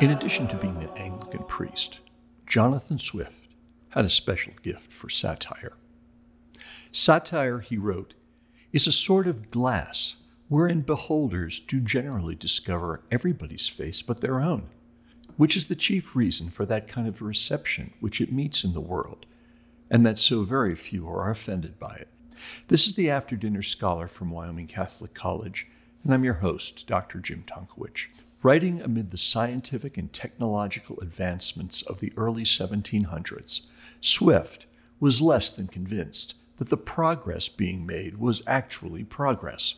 In addition to being an Anglican priest, Jonathan Swift had a special gift for satire. Satire, he wrote, is a sort of glass wherein beholders do generally discover everybody's face but their own, which is the chief reason for that kind of reception which it meets in the world, and that so very few are offended by it. This is the after dinner scholar from Wyoming Catholic College, and I'm your host, Dr. Jim Tonkowich. Writing amid the scientific and technological advancements of the early 1700s, Swift was less than convinced that the progress being made was actually progress.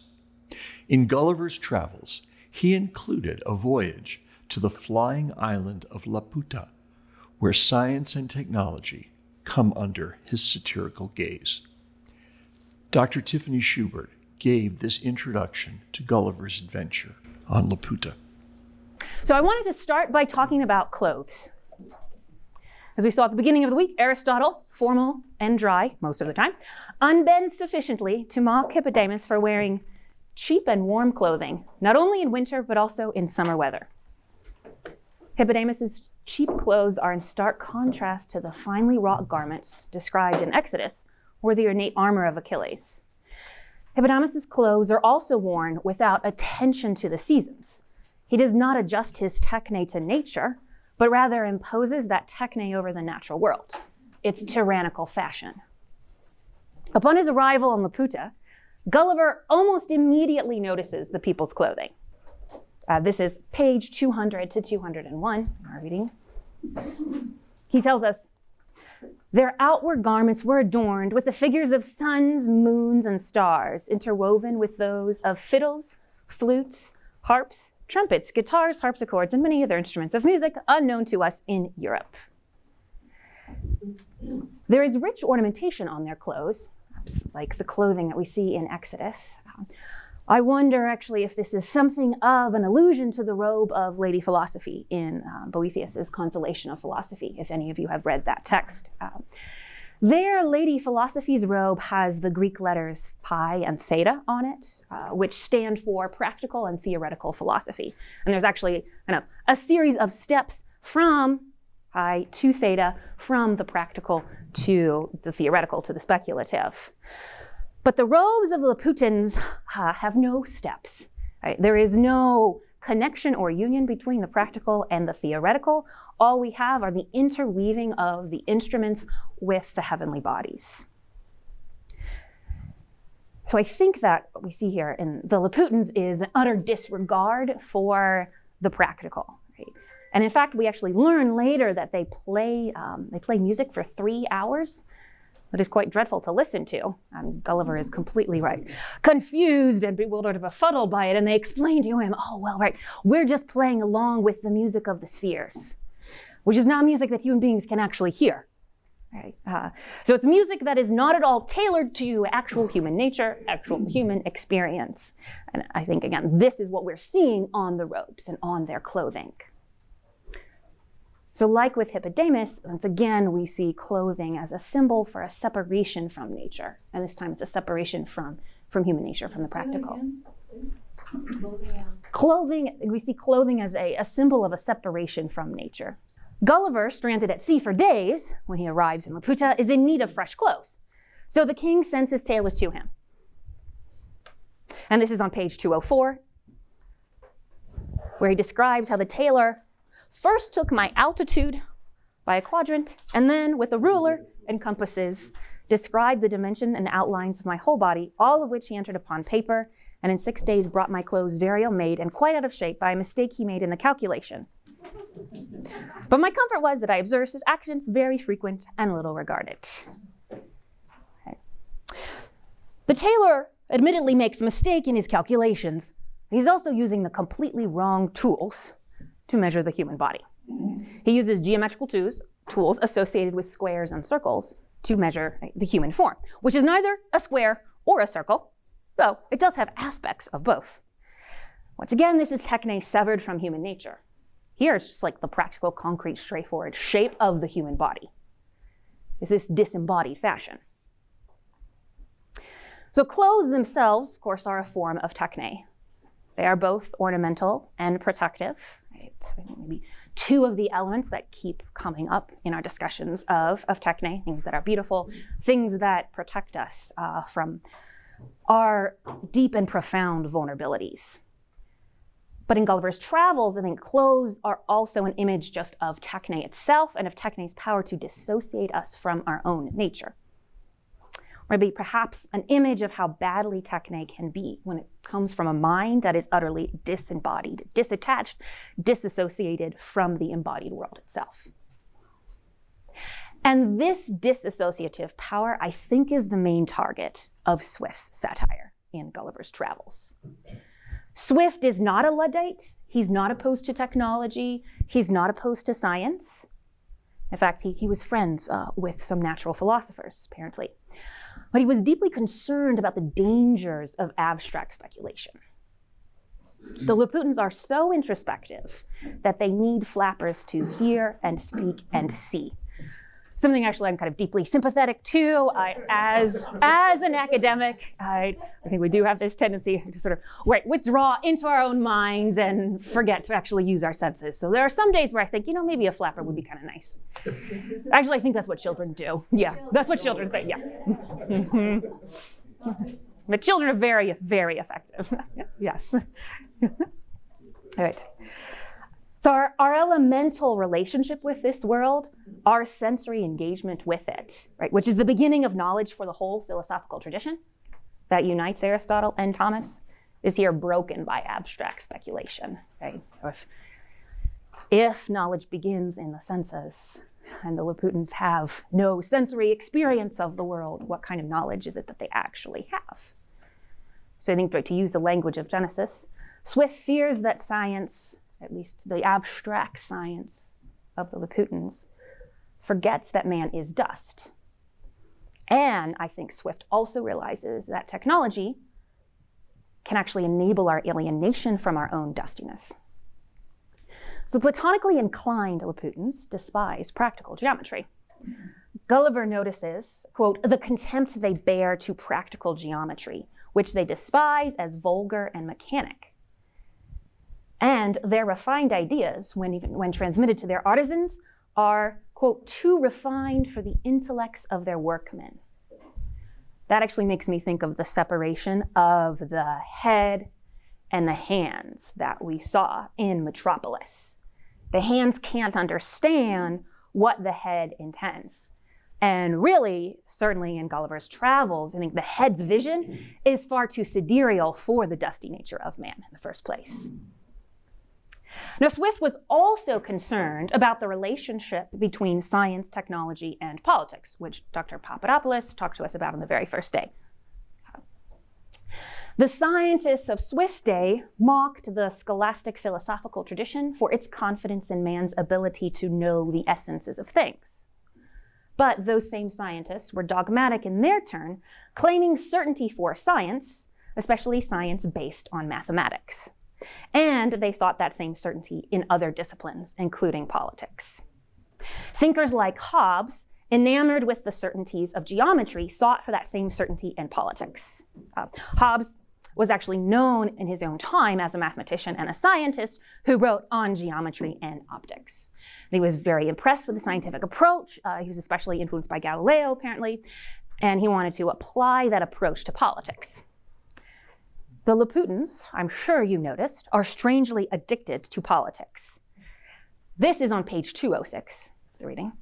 In Gulliver's Travels, he included a voyage to the flying island of Laputa, where science and technology come under his satirical gaze. Dr. Tiffany Schubert gave this introduction to Gulliver's adventure on Laputa. So I wanted to start by talking about clothes. As we saw at the beginning of the week, Aristotle, formal and dry most of the time, unbends sufficiently to mock Hippodamus for wearing cheap and warm clothing, not only in winter but also in summer weather. Hippodamus's cheap clothes are in stark contrast to the finely wrought garments described in Exodus or the ornate armor of Achilles. Hippodamus's clothes are also worn without attention to the seasons. He does not adjust his techne to nature, but rather imposes that techne over the natural world. It's tyrannical fashion. Upon his arrival on Laputa, Gulliver almost immediately notices the people's clothing. Uh, this is page 200 to 201 in our reading. He tells us, their outward garments were adorned with the figures of suns, moons, and stars, interwoven with those of fiddles, flutes, harps, trumpets, guitars, harpsichords, and many other instruments of music unknown to us in Europe. There is rich ornamentation on their clothes, like the clothing that we see in Exodus. I wonder actually if this is something of an allusion to the robe of Lady Philosophy in uh, Boethius's Consolation of Philosophy, if any of you have read that text. Uh, their Lady Philosophy's robe has the Greek letters pi and theta on it, uh, which stand for practical and theoretical philosophy. And there's actually kind of a series of steps from pi to theta, from the practical to the theoretical to the speculative. But the robes of the Laputans uh, have no steps. Right? There is no connection or union between the practical and the theoretical. All we have are the interweaving of the instruments with the heavenly bodies. So I think that what we see here in the Laputans is an utter disregard for the practical. Right? And in fact, we actually learn later that they play, um, they play music for three hours that is quite dreadful to listen to. And Gulliver is completely right. Confused and bewildered and befuddled by it, and they explain to him, oh, well, right, we're just playing along with the music of the spheres, which is not music that human beings can actually hear. Right? Uh, so it's music that is not at all tailored to actual human nature, actual human experience. And I think, again, this is what we're seeing on the robes and on their clothing. So, like with Hippodamus, once again, we see clothing as a symbol for a separation from nature. And this time it's a separation from, from human nature, from the practical. Clothing, we see clothing as a, a symbol of a separation from nature. Gulliver, stranded at sea for days when he arrives in Laputa, is in need of fresh clothes. So the king sends his tailor to him. And this is on page 204, where he describes how the tailor first took my altitude by a quadrant, and then with a ruler and compasses, described the dimension and outlines of my whole body, all of which he entered upon paper, and in six days brought my clothes very ill made and quite out of shape by a mistake he made in the calculation. But my comfort was that I observed his actions very frequent and little regarded. The tailor admittedly makes a mistake in his calculations. He's also using the completely wrong tools to measure the human body. He uses geometrical tools, tools associated with squares and circles to measure the human form, which is neither a square or a circle, though it does have aspects of both. Once again, this is techne severed from human nature. Here it's just like the practical, concrete, straightforward shape of the human body. Is this disembodied fashion? So clothes themselves, of course, are a form of techne. They are both ornamental and protective. It's maybe two of the elements that keep coming up in our discussions of, of techne, things that are beautiful, things that protect us uh, from our deep and profound vulnerabilities. But in Gulliver's Travels, I think clothes are also an image just of techne itself and of techne's power to dissociate us from our own nature. Or maybe perhaps an image of how badly techne can be when it comes from a mind that is utterly disembodied, disattached, disassociated from the embodied world itself. And this disassociative power, I think, is the main target of Swift's satire in Gulliver's Travels. Swift is not a Luddite. He's not opposed to technology. He's not opposed to science. In fact, he, he was friends uh, with some natural philosophers, apparently. But he was deeply concerned about the dangers of abstract speculation. The Laputans are so introspective that they need flappers to hear and speak and see something actually I'm kind of deeply sympathetic to. I, as, as an academic, I, I think we do have this tendency to sort of wait, withdraw into our own minds and forget to actually use our senses. So there are some days where I think, you know, maybe a flapper would be kind of nice. Actually, I think that's what children do. Yeah, that's what children say. Yeah. But children are very, very effective. yes. All right. So, our, our elemental relationship with this world, our sensory engagement with it, right, which is the beginning of knowledge for the whole philosophical tradition that unites Aristotle and Thomas, is here broken by abstract speculation. Right? So if, if knowledge begins in the senses, and the Laputans have no sensory experience of the world, what kind of knowledge is it that they actually have? So I think right, to use the language of Genesis, Swift fears that science at least the abstract science of the Laputans, forgets that man is dust. And I think Swift also realizes that technology can actually enable our alienation from our own dustiness. So, platonically inclined Laputans despise practical geometry. Gulliver notices, quote, the contempt they bear to practical geometry, which they despise as vulgar and mechanic. And their refined ideas, when, even, when transmitted to their artisans, are, quote, too refined for the intellects of their workmen. That actually makes me think of the separation of the head and the hands that we saw in Metropolis. The hands can't understand what the head intends. And really, certainly in Gulliver's Travels, I think the head's vision is far too sidereal for the dusty nature of man in the first place. Now, Swift was also concerned about the relationship between science, technology, and politics, which Dr. Papadopoulos talked to us about on the very first day. The scientists of Swift's day mocked the scholastic philosophical tradition for its confidence in man's ability to know the essences of things. But those same scientists were dogmatic in their turn, claiming certainty for science, especially science based on mathematics. And they sought that same certainty in other disciplines, including politics. Thinkers like Hobbes, enamored with the certainties of geometry, sought for that same certainty in politics. Uh, Hobbes was actually known in his own time as a mathematician and a scientist who wrote on geometry and optics. And he was very impressed with the scientific approach. Uh, he was especially influenced by Galileo, apparently, and he wanted to apply that approach to politics. The Laputans, I'm sure you noticed, are strangely addicted to politics. This is on page 206 of the reading.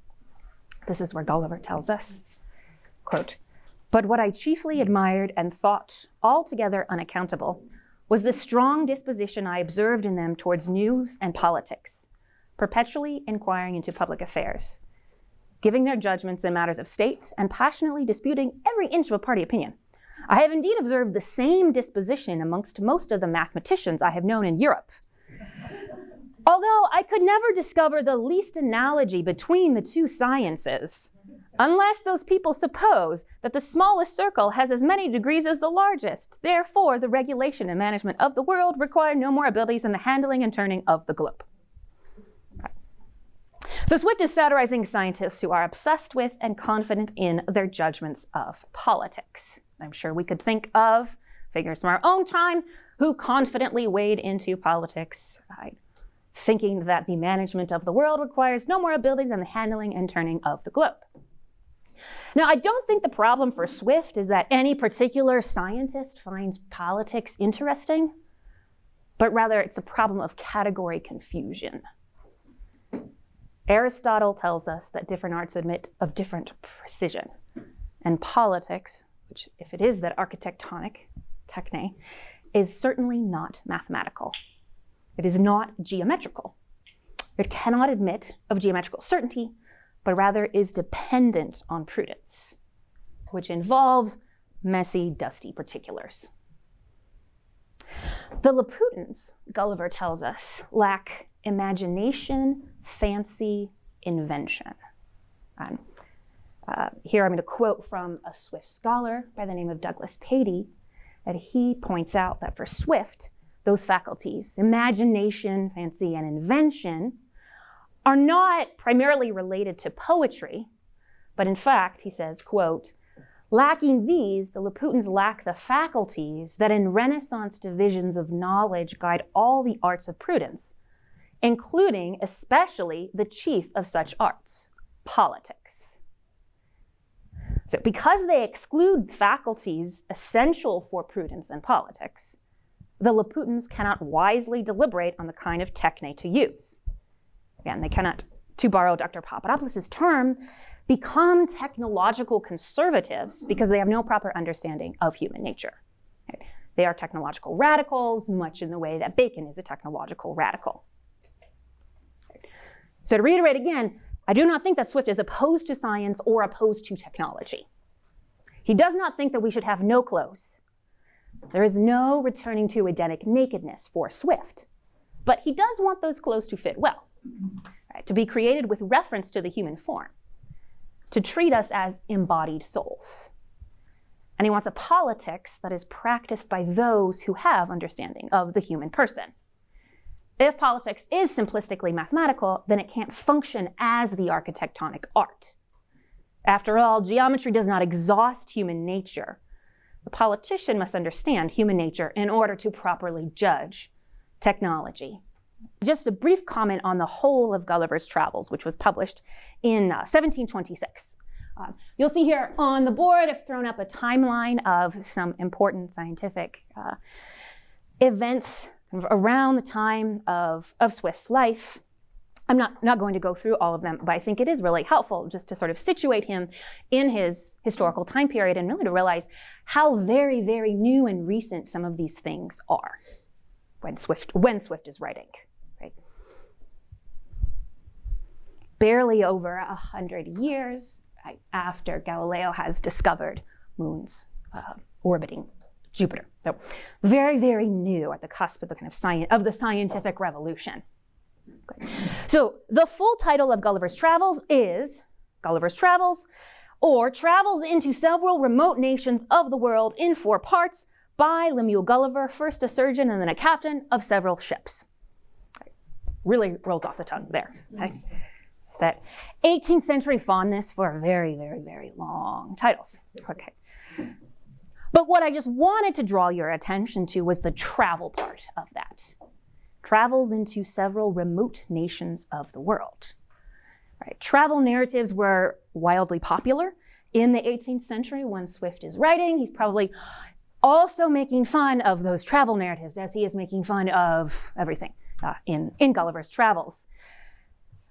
This is where Gulliver tells us, quote, But what I chiefly admired and thought altogether unaccountable was the strong disposition I observed in them towards news and politics, perpetually inquiring into public affairs, giving their judgments in matters of state, and passionately disputing every inch of a party opinion. I have indeed observed the same disposition amongst most of the mathematicians I have known in Europe. Although I could never discover the least analogy between the two sciences, unless those people suppose that the smallest circle has as many degrees as the largest. Therefore, the regulation and management of the world require no more abilities than the handling and turning of the globe. So Swift is satirizing scientists who are obsessed with and confident in their judgments of politics. I'm sure we could think of figures from our own time who confidently wade into politics, right? thinking that the management of the world requires no more ability than the handling and turning of the globe. Now, I don't think the problem for Swift is that any particular scientist finds politics interesting, but rather it's a problem of category confusion. Aristotle tells us that different arts admit of different precision, and politics, which, if it is that architectonic, techne, is certainly not mathematical. It is not geometrical. It cannot admit of geometrical certainty, but rather is dependent on prudence, which involves messy, dusty particulars. The Laputans, Gulliver tells us, lack imagination, fancy, invention. Um, uh, here I'm going to quote from a Swift scholar by the name of Douglas Patey, that he points out that for Swift, those faculties, imagination, fancy, and invention, are not primarily related to poetry, but in fact, he says, quote, lacking these, the Laputans lack the faculties that in Renaissance divisions of knowledge guide all the arts of prudence, including especially the chief of such arts, politics. So, because they exclude faculties essential for prudence and politics, the Laputans cannot wisely deliberate on the kind of techne to use. Again, they cannot, to borrow Dr. Papadopoulos' term, become technological conservatives because they have no proper understanding of human nature. They are technological radicals, much in the way that Bacon is a technological radical. So, to reiterate again, I do not think that Swift is opposed to science or opposed to technology. He does not think that we should have no clothes, there is no returning to Edenic nakedness for Swift, but he does want those clothes to fit well, right? to be created with reference to the human form, to treat us as embodied souls. And he wants a politics that is practiced by those who have understanding of the human person. If politics is simplistically mathematical, then it can't function as the architectonic art. After all, geometry does not exhaust human nature, the politician must understand human nature in order to properly judge technology. Just a brief comment on the whole of Gulliver's Travels, which was published in uh, 1726. Uh, you'll see here on the board, I've thrown up a timeline of some important scientific uh, events around the time of, of Swift's life. I'm not, not going to go through all of them, but I think it is really helpful just to sort of situate him in his historical time period and really to realize how very, very new and recent some of these things are when Swift, when Swift is writing. Right? Barely over a hundred years after Galileo has discovered moons uh, orbiting Jupiter. So very, very new at the cusp of the kind of science of the scientific revolution. So the full title of Gulliver's Travels is Gulliver's Travels, or Travels into Several Remote Nations of the World in Four Parts by Lemuel Gulliver, first a surgeon and then a captain of several ships. Really rolls off the tongue there. Okay? It's that 18th century fondness for very, very, very long titles. Okay. But what I just wanted to draw your attention to was the travel part of that travels into several remote nations of the world. Right. Travel narratives were wildly popular in the 18th century when Swift is writing. He's probably also making fun of those travel narratives as he is making fun of everything uh, in, in Gulliver's Travels.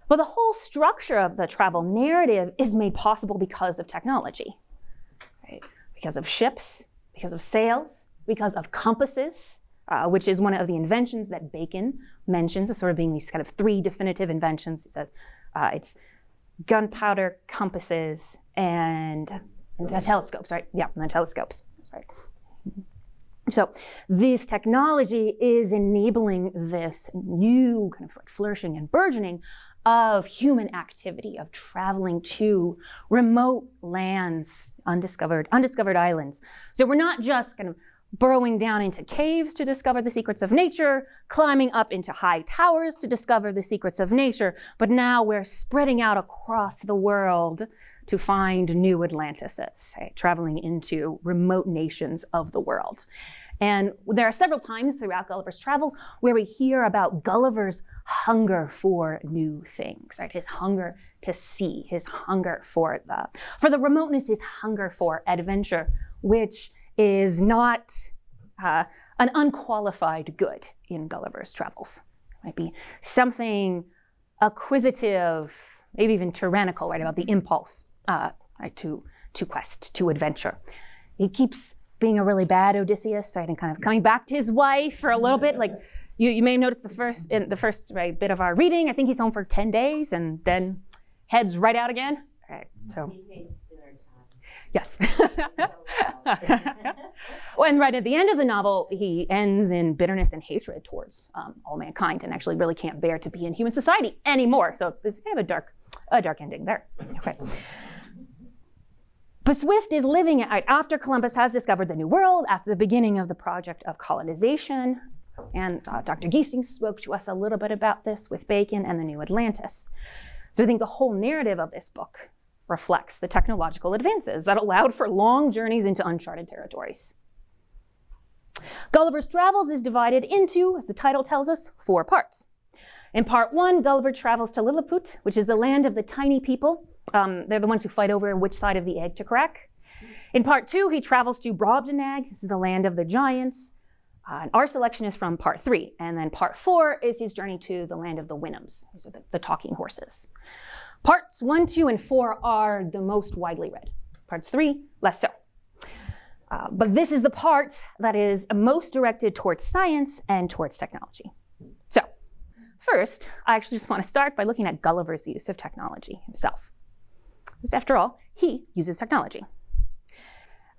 But the whole structure of the travel narrative is made possible because of technology, right? Because of ships, because of sails, because of compasses, uh, which is one of the inventions that Bacon mentions as sort of being these kind of three definitive inventions. He says uh, it's gunpowder, compasses, and, telescopes, right? Yeah, and telescopes. Right. So this technology is enabling this new kind of flourishing and burgeoning of human activity, of traveling to remote lands, undiscovered, undiscovered islands. So we're not just kind of burrowing down into caves to discover the secrets of nature, climbing up into high towers to discover the secrets of nature, but now we're spreading out across the world to find new Atlantises, traveling into remote nations of the world. And there are several times throughout Gulliver's travels where we hear about Gulliver's hunger for new things, right? His hunger to see, his hunger for the for the remoteness, his hunger for adventure, which is not uh, an unqualified good in Gulliver's travels. It might be something acquisitive, maybe even tyrannical, right? About the impulse uh, right, to to quest, to adventure. He keeps being a really bad Odysseus, right, and kind of coming back to his wife for a little bit. Like you, you may have noticed the first in the first right, bit of our reading. I think he's home for ten days and then heads right out again. All right, so. Yes. well, and right at the end of the novel, he ends in bitterness and hatred towards um, all mankind, and actually really can't bear to be in human society anymore. So it's kind of a dark, a dark ending there. Okay. But Swift is living it after Columbus has discovered the New World, after the beginning of the project of colonization. And uh, Dr. Giesting spoke to us a little bit about this with Bacon and the New Atlantis. So I think the whole narrative of this book reflects the technological advances that allowed for long journeys into uncharted territories. Gulliver's Travels is divided into, as the title tells us, four parts. In part one, Gulliver travels to Lilliput, which is the land of the tiny people um, they're the ones who fight over which side of the egg to crack. In part two, he travels to Brobdingnag. This is the land of the giants. Uh, and our selection is from part three. And then part four is his journey to the land of the Houyhnhnms. These are the, the talking horses. Parts one, two, and four are the most widely read. Parts three, less so. Uh, but this is the part that is most directed towards science and towards technology. So, first, I actually just want to start by looking at Gulliver's use of technology himself. Because after all, he uses technology.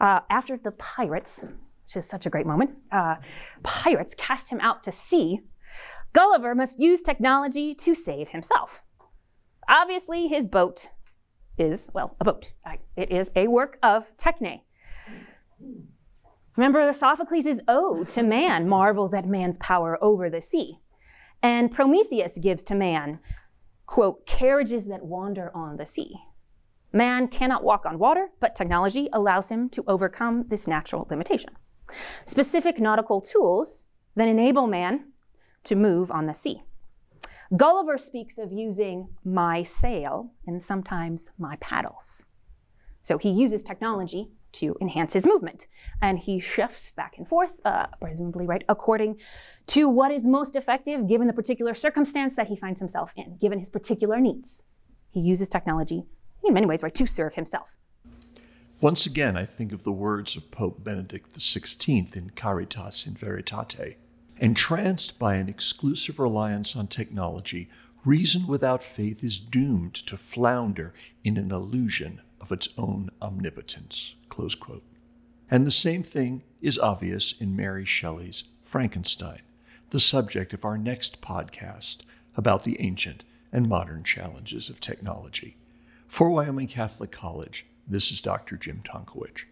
Uh, after the pirates, which is such a great moment, uh, pirates cast him out to sea, Gulliver must use technology to save himself. Obviously, his boat is, well, a boat. It is a work of techne. Remember Sophocles' ode to man marvels at man's power over the sea. And Prometheus gives to man, quote, carriages that wander on the sea. Man cannot walk on water, but technology allows him to overcome this natural limitation. Specific nautical tools then enable man to move on the sea. Gulliver speaks of using my sail and sometimes my paddles. So he uses technology to enhance his movement. And he shifts back and forth, uh, presumably, right, according to what is most effective given the particular circumstance that he finds himself in, given his particular needs. He uses technology in many ways, right, to serve himself. Once again, I think of the words of Pope Benedict XVI in Caritas in Veritate. Entranced by an exclusive reliance on technology, reason without faith is doomed to flounder in an illusion of its own omnipotence. And the same thing is obvious in Mary Shelley's Frankenstein, the subject of our next podcast about the ancient and modern challenges of technology. For Wyoming Catholic College, this is Dr. Jim Tonkowich.